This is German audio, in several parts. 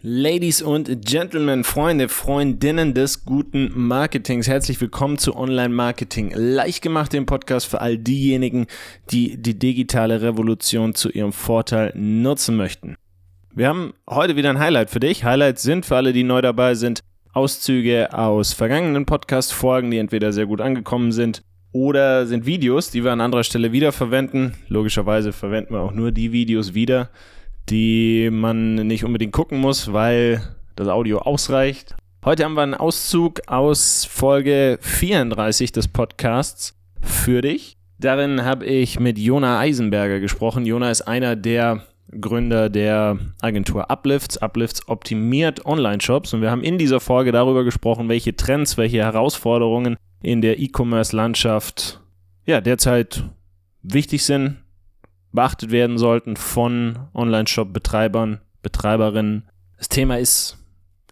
Ladies und Gentlemen, Freunde, Freundinnen des guten Marketings, herzlich willkommen zu Online Marketing leicht gemacht, dem Podcast für all diejenigen, die die digitale Revolution zu ihrem Vorteil nutzen möchten. Wir haben heute wieder ein Highlight für dich. Highlights sind für alle, die neu dabei sind, Auszüge aus vergangenen Podcast-Folgen, die entweder sehr gut angekommen sind oder sind Videos, die wir an anderer Stelle wiederverwenden. Logischerweise verwenden wir auch nur die Videos wieder, die man nicht unbedingt gucken muss, weil das Audio ausreicht. Heute haben wir einen Auszug aus Folge 34 des Podcasts für dich. Darin habe ich mit Jona Eisenberger gesprochen. Jona ist einer der Gründer der Agentur Uplifts. Uplifts optimiert Online-Shops und wir haben in dieser Folge darüber gesprochen, welche Trends, welche Herausforderungen in der E-Commerce-Landschaft ja, derzeit wichtig sind, beachtet werden sollten von Online-Shop-Betreibern, Betreiberinnen. Das Thema ist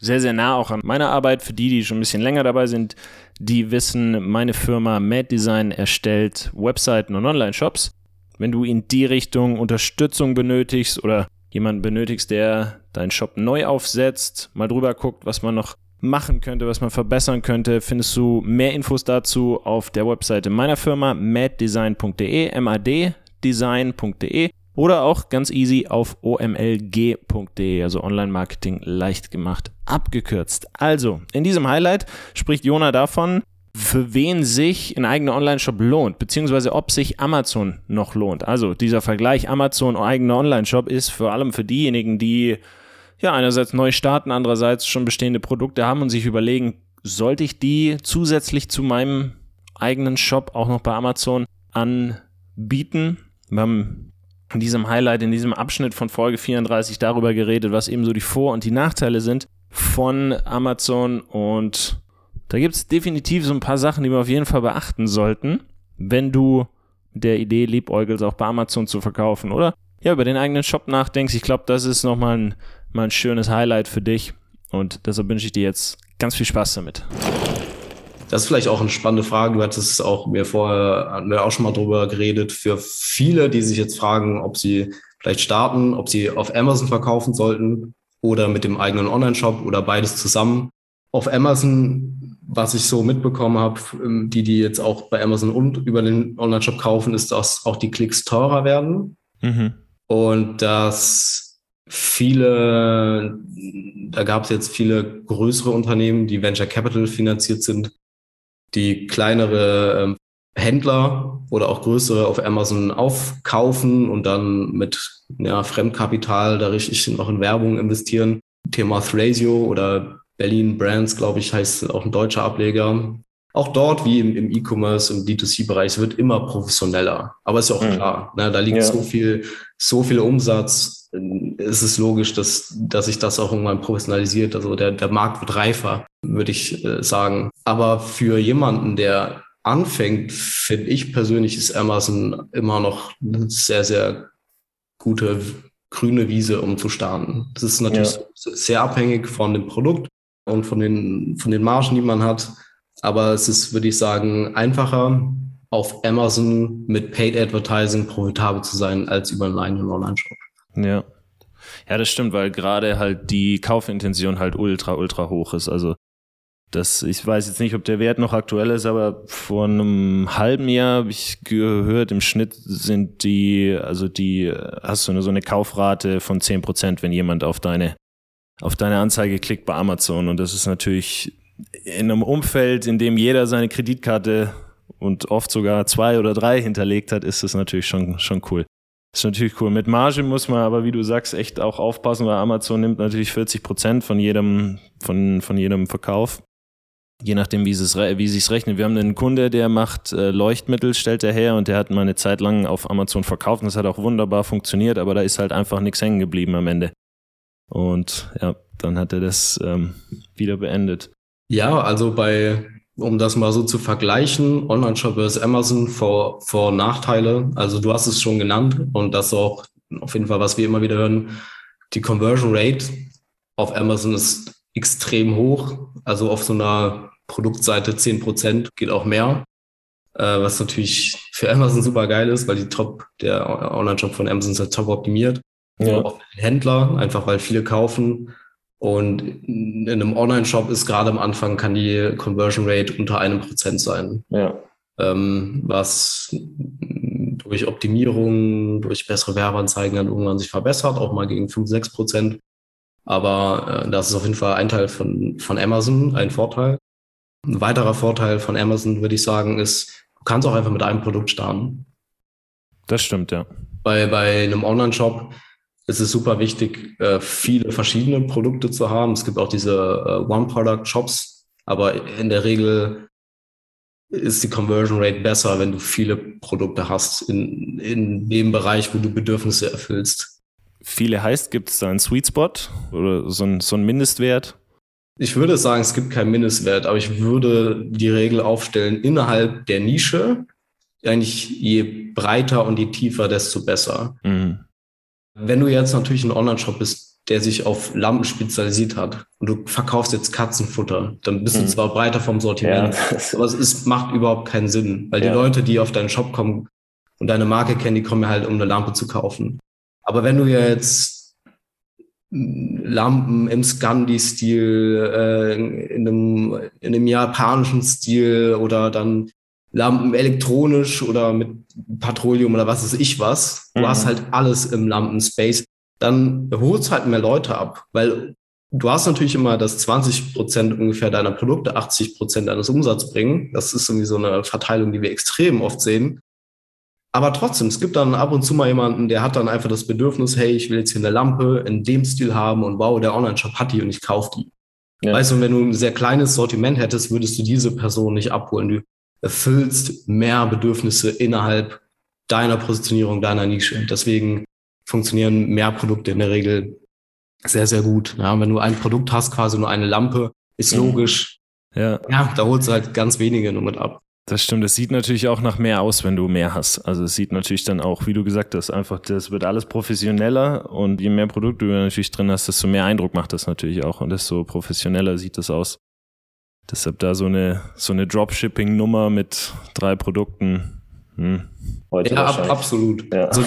sehr, sehr nah auch an meiner Arbeit. Für die, die schon ein bisschen länger dabei sind, die wissen, meine Firma Mad Design erstellt Webseiten und Online-Shops. Wenn du in die Richtung Unterstützung benötigst oder jemanden benötigst, der deinen Shop neu aufsetzt, mal drüber guckt, was man noch machen könnte, was man verbessern könnte, findest du mehr Infos dazu auf der Webseite meiner Firma maddesign.de, M-A-D, design.de oder auch ganz easy auf omlg.de, also Online Marketing leicht gemacht, abgekürzt. Also, in diesem Highlight spricht Jona davon, für wen sich ein eigener Online-Shop lohnt, beziehungsweise ob sich Amazon noch lohnt. Also dieser Vergleich Amazon eigener Online-Shop ist vor allem für diejenigen, die ja einerseits neu starten, andererseits schon bestehende Produkte haben und sich überlegen, sollte ich die zusätzlich zu meinem eigenen Shop auch noch bei Amazon anbieten? Wir haben in diesem Highlight, in diesem Abschnitt von Folge 34 darüber geredet, was eben so die Vor- und die Nachteile sind von Amazon. Und da gibt es definitiv so ein paar Sachen, die wir auf jeden Fall beachten sollten, wenn du der Idee liebäugelst, auch bei Amazon zu verkaufen, oder? Ja, über den eigenen Shop nachdenkst. Ich glaube, das ist nochmal ein, mal ein schönes Highlight für dich. Und deshalb wünsche ich dir jetzt ganz viel Spaß damit. Das ist vielleicht auch eine spannende Frage. Du hattest auch mir vorher hatten wir auch schon mal drüber geredet. Für viele, die sich jetzt fragen, ob sie vielleicht starten, ob sie auf Amazon verkaufen sollten oder mit dem eigenen Online-Shop oder beides zusammen. Auf Amazon, was ich so mitbekommen habe, ähm, die, die jetzt auch bei Amazon und über den Online-Shop kaufen, ist, dass auch die Klicks teurer werden. Mhm. Und dass viele, da gab es jetzt viele größere Unternehmen, die Venture Capital finanziert sind, die kleinere ähm, Händler oder auch größere auf Amazon aufkaufen und dann mit ja, Fremdkapital da richtig noch in Werbung investieren. Thema Thrasio oder Berlin Brands, glaube ich, heißt auch ein deutscher Ableger. Auch dort, wie im, im E-Commerce, im D2C-Bereich, wird immer professioneller. Aber ist ja auch mhm. klar, ne, da liegt ja. so viel, so viel Umsatz. Es ist logisch, dass, dass sich das auch irgendwann professionalisiert. Also der, der Markt wird reifer würde ich äh, sagen. Aber für jemanden, der anfängt, finde ich persönlich, ist Amazon immer noch eine sehr, sehr gute grüne Wiese, um zu starten. Das ist natürlich ja. sehr abhängig von dem Produkt und von den, von den Margen, die man hat. Aber es ist, würde ich sagen, einfacher, auf Amazon mit Paid Advertising profitabel zu sein, als über einen eigenen Online-Shop. Ja. Ja, das stimmt, weil gerade halt die Kaufintention halt ultra, ultra hoch ist. Also das, ich weiß jetzt nicht, ob der Wert noch aktuell ist, aber vor einem halben Jahr habe ich gehört, im Schnitt sind die, also die, hast du eine, so eine Kaufrate von zehn Prozent, wenn jemand auf deine, auf deine Anzeige klickt bei Amazon. Und das ist natürlich in einem Umfeld, in dem jeder seine Kreditkarte und oft sogar zwei oder drei hinterlegt hat, ist das natürlich schon, schon cool. Ist natürlich cool. Mit Marge muss man aber, wie du sagst, echt auch aufpassen, weil Amazon nimmt natürlich 40 Prozent von jedem, von, von jedem Verkauf je nachdem, wie es wie sich's rechnet. Wir haben einen Kunde, der macht äh, Leuchtmittel, stellt er her und der hat mal eine Zeit lang auf Amazon verkauft und das hat auch wunderbar funktioniert, aber da ist halt einfach nichts hängen geblieben am Ende. Und ja, dann hat er das ähm, wieder beendet. Ja, also bei, um das mal so zu vergleichen, Online-Shop versus Amazon vor, vor Nachteile. Also du hast es schon genannt und das auch auf jeden Fall, was wir immer wieder hören. Die Conversion Rate auf Amazon ist extrem hoch. Also auf so einer Produktseite 10 Prozent geht auch mehr. Äh, was natürlich für Amazon super geil ist, weil die Top, der Online-Shop von Amazon ist halt top optimiert. Ja. Auch für den Händler, einfach weil viele kaufen. Und in einem Online-Shop ist gerade am Anfang kann die Conversion Rate unter einem Prozent sein. Ja. Ähm, was durch Optimierung, durch bessere Werbeanzeigen dann irgendwann sich verbessert, auch mal gegen 5, 6 Prozent. Aber äh, das ist auf jeden Fall ein Teil von, von Amazon, ein Vorteil. Ein weiterer Vorteil von Amazon, würde ich sagen, ist, du kannst auch einfach mit einem Produkt starten. Das stimmt, ja. Bei, bei einem Online-Shop ist es super wichtig, äh, viele verschiedene Produkte zu haben. Es gibt auch diese äh, One-Product-Shops, aber in der Regel ist die Conversion Rate besser, wenn du viele Produkte hast in, in dem Bereich, wo du Bedürfnisse erfüllst. Viele heißt, gibt es da einen Sweet Spot oder so ein, so Mindestwert? Ich würde sagen, es gibt keinen Mindestwert, aber ich würde die Regel aufstellen, innerhalb der Nische, eigentlich je breiter und je tiefer, desto besser. Mhm. Wenn du jetzt natürlich ein Online-Shop bist, der sich auf Lampen spezialisiert hat und du verkaufst jetzt Katzenfutter, dann bist mhm. du zwar breiter vom Sortiment, ja. aber es ist, macht überhaupt keinen Sinn, weil ja. die Leute, die auf deinen Shop kommen und deine Marke kennen, die kommen ja halt, um eine Lampe zu kaufen. Aber wenn du jetzt Lampen im Scandi-Stil, äh, in, einem, in einem japanischen Stil oder dann Lampen elektronisch oder mit Patrouillium oder was weiß ich was. Du mhm. hast halt alles im Lampenspace. Dann holst halt mehr Leute ab, weil du hast natürlich immer, dass 20 Prozent ungefähr deiner Produkte 80 Prozent deines Umsatzes bringen. Das ist irgendwie so eine Verteilung, die wir extrem oft sehen. Aber trotzdem, es gibt dann ab und zu mal jemanden, der hat dann einfach das Bedürfnis, hey, ich will jetzt hier eine Lampe in dem Stil haben und wow, der Online-Shop hat die und ich kaufe die. Ja. Weißt du, wenn du ein sehr kleines Sortiment hättest, würdest du diese Person nicht abholen. Du erfüllst mehr Bedürfnisse innerhalb deiner Positionierung, deiner Nische. Deswegen funktionieren mehr Produkte in der Regel sehr, sehr gut. Ja, wenn du ein Produkt hast, quasi nur eine Lampe, ist mhm. logisch. Ja. ja, da holst du halt ganz wenige nur mit ab. Das stimmt. Es sieht natürlich auch nach mehr aus, wenn du mehr hast. Also es sieht natürlich dann auch, wie du gesagt hast, einfach, das wird alles professioneller und je mehr Produkte du natürlich drin hast, desto mehr Eindruck macht das natürlich auch und desto professioneller sieht das aus. Deshalb da so eine, so eine Dropshipping-Nummer mit drei Produkten. Hm. Heute ja, ab, absolut. Ja. So,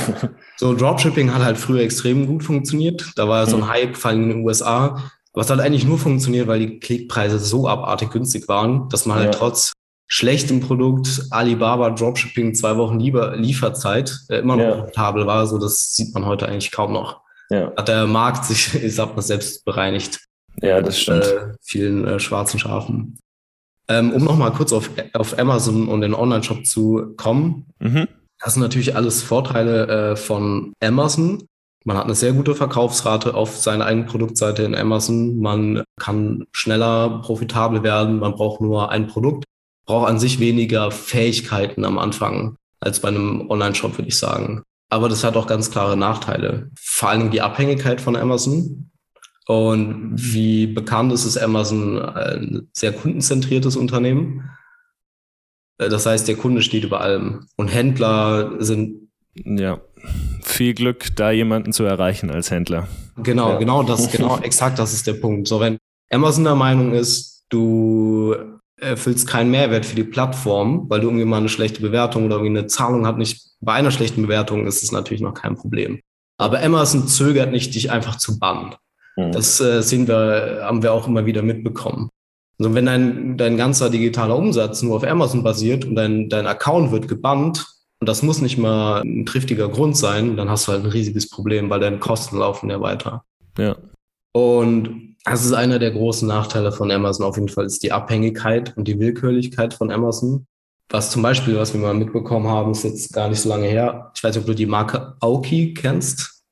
so, Dropshipping hat halt früher extrem gut funktioniert. Da war ja so ein hm. Hype, vor allem in den USA. Aber es hat eigentlich nur funktioniert, weil die Klickpreise so abartig günstig waren, dass man halt trotz schlechtem Produkt Alibaba Dropshipping zwei Wochen lieber Lieferzeit äh, immer noch ja. profitabel war. So, das sieht man heute eigentlich kaum noch. Ja. Hat der Markt sich, ich sag mal, selbst bereinigt. Ja, das stimmt. Äh, vielen äh, schwarzen Schafen. Ähm, um nochmal kurz auf, auf Amazon und den Online-Shop zu kommen. Mhm. Das sind natürlich alles Vorteile äh, von Amazon. Man hat eine sehr gute Verkaufsrate auf seiner eigenen Produktseite in Amazon. Man kann schneller profitabel werden. Man braucht nur ein Produkt, braucht an sich weniger Fähigkeiten am Anfang als bei einem Online-Shop, würde ich sagen. Aber das hat auch ganz klare Nachteile. Vor allem die Abhängigkeit von Amazon. Und wie bekannt ist, ist Amazon ein sehr kundenzentriertes Unternehmen. Äh, das heißt, der Kunde steht über allem. Und Händler sind. Ja, viel Glück, da jemanden zu erreichen als Händler. Genau, ja. genau das, genau, exakt das ist der Punkt. So, wenn Amazon der Meinung ist, du erfüllst keinen Mehrwert für die Plattform, weil du irgendwie mal eine schlechte Bewertung oder irgendwie eine Zahlung hat nicht, bei einer schlechten Bewertung ist es natürlich noch kein Problem. Aber Amazon zögert nicht, dich einfach zu bannen. Mhm. Das äh, sehen wir, haben wir auch immer wieder mitbekommen. Also wenn dein, dein ganzer digitaler Umsatz nur auf Amazon basiert und dein, dein Account wird gebannt, und das muss nicht mal ein triftiger Grund sein, dann hast du halt ein riesiges Problem, weil deine Kosten laufen ja weiter. Ja. Und das ist einer der großen Nachteile von Amazon auf jeden Fall, ist die Abhängigkeit und die Willkürlichkeit von Amazon. Was zum Beispiel, was wir mal mitbekommen haben, ist jetzt gar nicht so lange her. Ich weiß nicht, ob du die Marke Aoki kennst.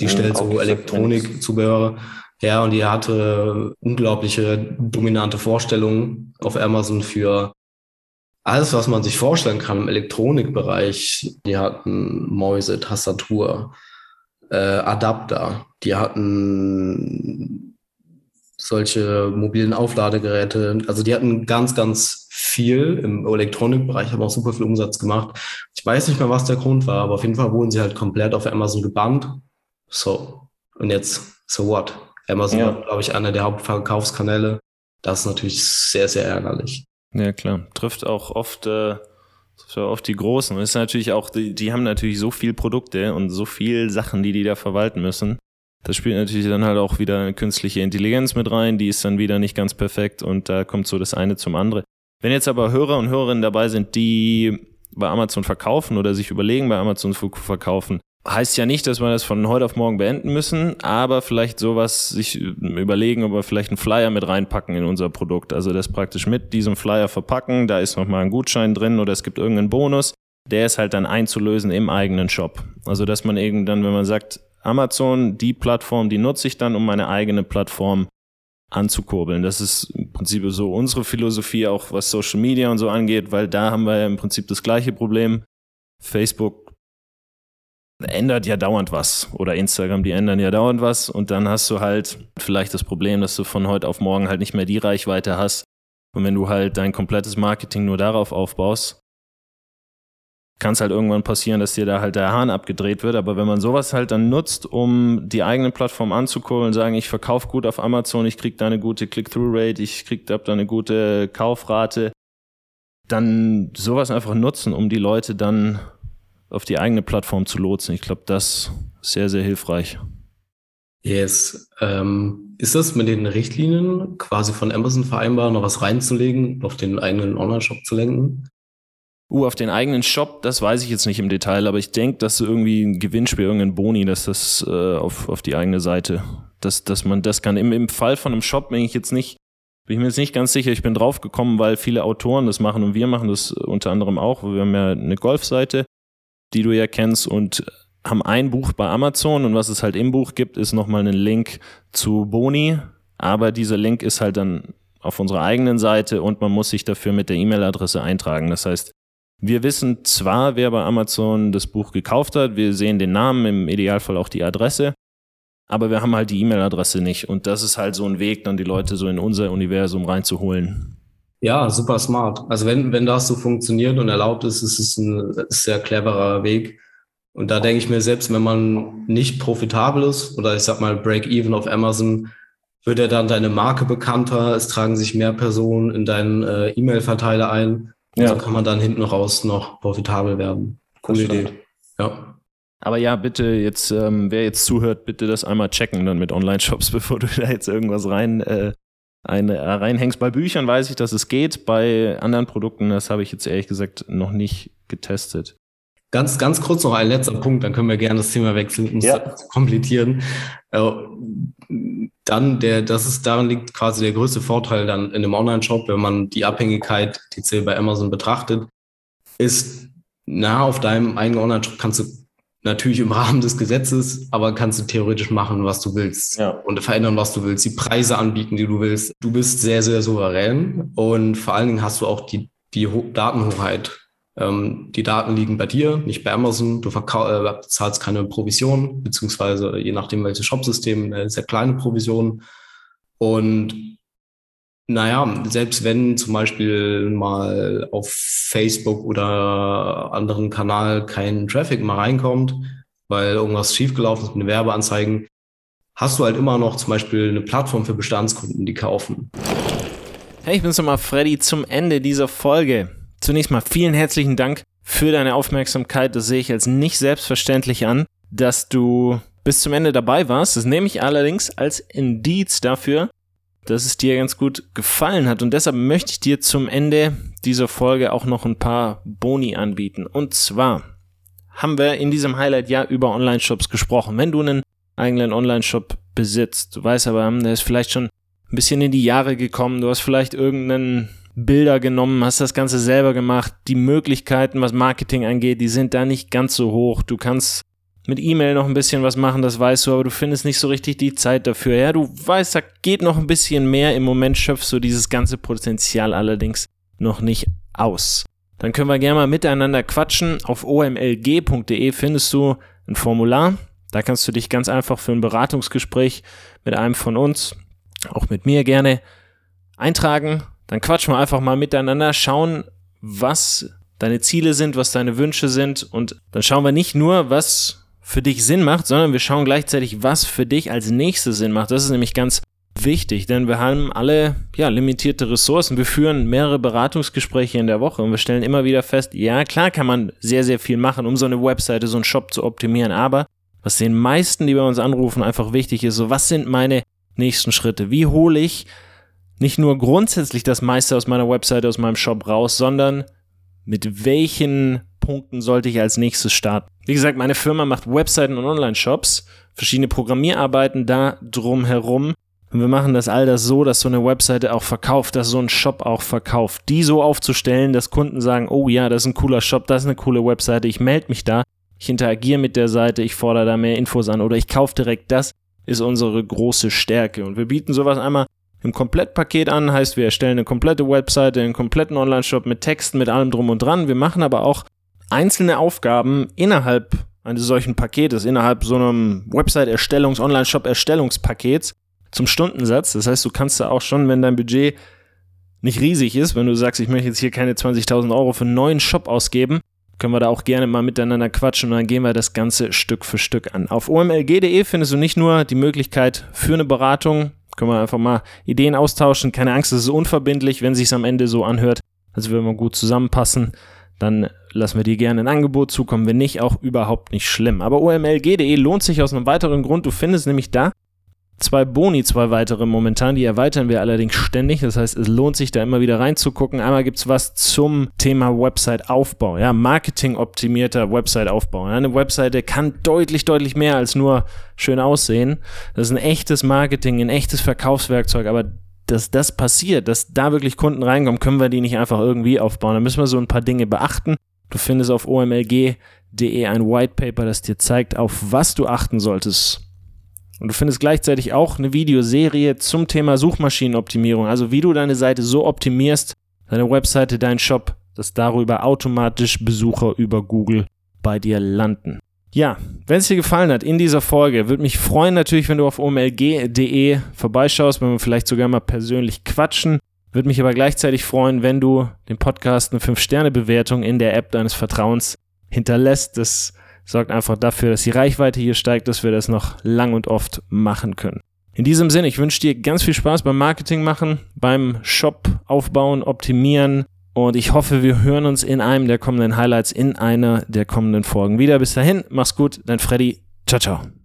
Die stellt so Elektronikzubehöre her und die hatte unglaubliche dominante Vorstellungen auf Amazon für alles, was man sich vorstellen kann im Elektronikbereich. Die hatten Mäuse, Tastatur, äh, Adapter, die hatten solche mobilen Aufladegeräte. Also die hatten ganz, ganz viel im Elektronikbereich, haben auch super viel Umsatz gemacht. Ich weiß nicht mehr, was der Grund war, aber auf jeden Fall wurden sie halt komplett auf Amazon gebannt so, und jetzt, so what? Amazon ja. glaube ich, einer der Hauptverkaufskanäle. Das ist natürlich sehr, sehr ärgerlich. Ja, klar. Trifft auch oft, äh, oft die Großen. Und ist natürlich auch, die, die haben natürlich so viel Produkte und so viel Sachen, die die da verwalten müssen, Das spielt natürlich dann halt auch wieder eine künstliche Intelligenz mit rein, die ist dann wieder nicht ganz perfekt und da kommt so das eine zum anderen. Wenn jetzt aber Hörer und Hörerinnen dabei sind, die bei Amazon verkaufen oder sich überlegen, bei Amazon zu verkaufen, heißt ja nicht, dass wir das von heute auf morgen beenden müssen, aber vielleicht sowas sich überlegen, ob wir vielleicht einen Flyer mit reinpacken in unser Produkt. Also das praktisch mit diesem Flyer verpacken, da ist nochmal ein Gutschein drin oder es gibt irgendeinen Bonus, der ist halt dann einzulösen im eigenen Shop. Also dass man irgendwann, wenn man sagt, Amazon, die Plattform, die nutze ich dann, um meine eigene Plattform anzukurbeln. Das ist im Prinzip so unsere Philosophie, auch was Social Media und so angeht, weil da haben wir ja im Prinzip das gleiche Problem. Facebook ändert ja dauernd was oder Instagram, die ändern ja dauernd was und dann hast du halt vielleicht das Problem, dass du von heute auf morgen halt nicht mehr die Reichweite hast. Und wenn du halt dein komplettes Marketing nur darauf aufbaust, kann es halt irgendwann passieren, dass dir da halt der Hahn abgedreht wird. Aber wenn man sowas halt dann nutzt, um die eigene Plattform anzukurbeln, sagen, ich verkaufe gut auf Amazon, ich krieg da eine gute Click-Through-Rate, ich krieg da eine gute Kaufrate, dann sowas einfach nutzen, um die Leute dann auf die eigene Plattform zu lotsen. Ich glaube, das ist sehr, sehr hilfreich. Yes. Ähm, ist das mit den Richtlinien quasi von Amazon vereinbar, noch was reinzulegen, auf den eigenen Online-Shop zu lenken? Uh, auf den eigenen Shop, das weiß ich jetzt nicht im Detail, aber ich denke, dass irgendwie ein Gewinnspiel, irgendein Boni, dass das äh, auf, auf die eigene Seite, dass, dass man das kann. Im, Im Fall von einem Shop bin ich jetzt nicht, bin ich mir jetzt nicht ganz sicher. Ich bin drauf gekommen, weil viele Autoren das machen und wir machen das unter anderem auch. Wir haben ja eine Golfseite, die du ja kennst und haben ein Buch bei Amazon und was es halt im Buch gibt, ist nochmal ein Link zu Boni, aber dieser Link ist halt dann auf unserer eigenen Seite und man muss sich dafür mit der E-Mail-Adresse eintragen. Das heißt, wir wissen zwar, wer bei Amazon das Buch gekauft hat, wir sehen den Namen, im Idealfall auch die Adresse, aber wir haben halt die E-Mail-Adresse nicht. Und das ist halt so ein Weg, dann die Leute so in unser Universum reinzuholen. Ja, super smart. Also wenn, wenn das so funktioniert und erlaubt ist, ist es ein sehr cleverer Weg. Und da denke ich mir, selbst wenn man nicht profitabel ist oder ich sag mal Break-Even auf Amazon, wird er dann deine Marke bekannter, es tragen sich mehr Personen in deinen äh, E-Mail-Verteiler ein ja. So kann man dann hinten raus noch profitabel werden. Coole Idee. Ja. Aber ja, bitte jetzt, ähm, wer jetzt zuhört, bitte das einmal checken dann mit Online-Shops, bevor du da jetzt irgendwas rein äh, eine, äh, reinhängst. Bei Büchern weiß ich, dass es geht. Bei anderen Produkten, das habe ich jetzt ehrlich gesagt noch nicht getestet. Ganz, ganz kurz noch ein letzter Punkt, dann können wir gerne das Thema wechseln, um ja. es zu komplettieren. Äh, dann der, das ist, daran liegt quasi der größte Vorteil dann in einem Online-Shop, wenn man die Abhängigkeit, die zählt bei Amazon betrachtet, ist, na, auf deinem eigenen Online-Shop kannst du natürlich im Rahmen des Gesetzes, aber kannst du theoretisch machen, was du willst ja. und verändern, was du willst, die Preise anbieten, die du willst. Du bist sehr, sehr souverän und vor allen Dingen hast du auch die, die Datenhoheit ähm, die Daten liegen bei dir, nicht bei Amazon. Du äh, zahlst keine Provision, beziehungsweise je nachdem welches Shopsystem, eine sehr kleine Provision. Und naja, selbst wenn zum Beispiel mal auf Facebook oder anderen Kanal kein Traffic mal reinkommt, weil irgendwas schiefgelaufen ist mit den Werbeanzeigen, hast du halt immer noch zum Beispiel eine Plattform für Bestandskunden, die kaufen. Hey, ich bin's nochmal Freddy zum Ende dieser Folge. Zunächst mal vielen herzlichen Dank für deine Aufmerksamkeit. Das sehe ich als nicht selbstverständlich an, dass du bis zum Ende dabei warst. Das nehme ich allerdings als Indiz dafür, dass es dir ganz gut gefallen hat. Und deshalb möchte ich dir zum Ende dieser Folge auch noch ein paar Boni anbieten. Und zwar haben wir in diesem Highlight ja über Online-Shops gesprochen. Wenn du einen eigenen Online-Shop besitzt, du weißt aber, der ist vielleicht schon ein bisschen in die Jahre gekommen, du hast vielleicht irgendeinen Bilder genommen, hast das Ganze selber gemacht. Die Möglichkeiten, was Marketing angeht, die sind da nicht ganz so hoch. Du kannst mit E-Mail noch ein bisschen was machen, das weißt du, aber du findest nicht so richtig die Zeit dafür. Ja, du weißt, da geht noch ein bisschen mehr. Im Moment schöpfst du dieses ganze Potenzial allerdings noch nicht aus. Dann können wir gerne mal miteinander quatschen. Auf omlg.de findest du ein Formular. Da kannst du dich ganz einfach für ein Beratungsgespräch mit einem von uns, auch mit mir gerne, eintragen dann quatschen wir einfach mal miteinander, schauen, was deine Ziele sind, was deine Wünsche sind und dann schauen wir nicht nur, was für dich Sinn macht, sondern wir schauen gleichzeitig, was für dich als nächstes Sinn macht. Das ist nämlich ganz wichtig, denn wir haben alle ja, limitierte Ressourcen. Wir führen mehrere Beratungsgespräche in der Woche und wir stellen immer wieder fest, ja, klar kann man sehr, sehr viel machen, um so eine Webseite, so einen Shop zu optimieren, aber was den meisten, die bei uns anrufen, einfach wichtig ist. So, was sind meine nächsten Schritte? Wie hole ich nicht nur grundsätzlich das meiste aus meiner Webseite, aus meinem Shop raus, sondern mit welchen Punkten sollte ich als nächstes starten? Wie gesagt, meine Firma macht Webseiten und Online-Shops, verschiedene Programmierarbeiten da drum herum. Und wir machen das all das so, dass so eine Webseite auch verkauft, dass so ein Shop auch verkauft. Die so aufzustellen, dass Kunden sagen, oh ja, das ist ein cooler Shop, das ist eine coole Webseite, ich melde mich da, ich interagiere mit der Seite, ich fordere da mehr Infos an oder ich kaufe direkt das, ist unsere große Stärke. Und wir bieten sowas einmal im Komplettpaket an, heißt wir erstellen eine komplette Webseite, einen kompletten Online-Shop mit Texten, mit allem drum und dran. Wir machen aber auch einzelne Aufgaben innerhalb eines solchen Paketes, innerhalb so einem Website-Erstellungs-, Online-Shop-Erstellungspakets zum Stundensatz. Das heißt, du kannst da auch schon, wenn dein Budget nicht riesig ist, wenn du sagst, ich möchte jetzt hier keine 20.000 Euro für einen neuen Shop ausgeben, können wir da auch gerne mal miteinander quatschen und dann gehen wir das Ganze Stück für Stück an. Auf omlg.de findest du nicht nur die Möglichkeit für eine Beratung, können wir einfach mal Ideen austauschen. Keine Angst, es ist unverbindlich, wenn sich am Ende so anhört, als würden wir gut zusammenpassen. Dann lassen wir dir gerne ein Angebot zukommen. Wenn nicht, auch überhaupt nicht schlimm. Aber omlg.de lohnt sich aus einem weiteren Grund. Du findest nämlich da zwei Boni, zwei weitere momentan. Die erweitern wir allerdings ständig. Das heißt, es lohnt sich da immer wieder reinzugucken. Einmal gibt es was zum Thema Website-Aufbau. Ja, Marketing-optimierter Website-Aufbau. eine Webseite kann deutlich, deutlich mehr als nur schön aussehen. Das ist ein echtes Marketing, ein echtes Verkaufswerkzeug. Aber dass das passiert, dass da wirklich Kunden reinkommen, können wir die nicht einfach irgendwie aufbauen. Da müssen wir so ein paar Dinge beachten. Du findest auf omlg.de ein White Paper, das dir zeigt, auf was du achten solltest und du findest gleichzeitig auch eine Videoserie zum Thema Suchmaschinenoptimierung, also wie du deine Seite so optimierst, deine Webseite, dein Shop, dass darüber automatisch Besucher über Google bei dir landen. Ja, wenn es dir gefallen hat in dieser Folge, würde mich freuen natürlich, wenn du auf omlg.de vorbeischaust, wenn wir vielleicht sogar mal persönlich quatschen. Würde mich aber gleichzeitig freuen, wenn du dem Podcast eine 5-Sterne-Bewertung in der App deines Vertrauens hinterlässt. Das sorgt einfach dafür, dass die Reichweite hier steigt, dass wir das noch lang und oft machen können. In diesem Sinne, ich wünsche dir ganz viel Spaß beim Marketing machen, beim Shop aufbauen, optimieren und ich hoffe, wir hören uns in einem der kommenden Highlights in einer der kommenden Folgen wieder. Bis dahin, mach's gut, dein Freddy. Ciao, ciao.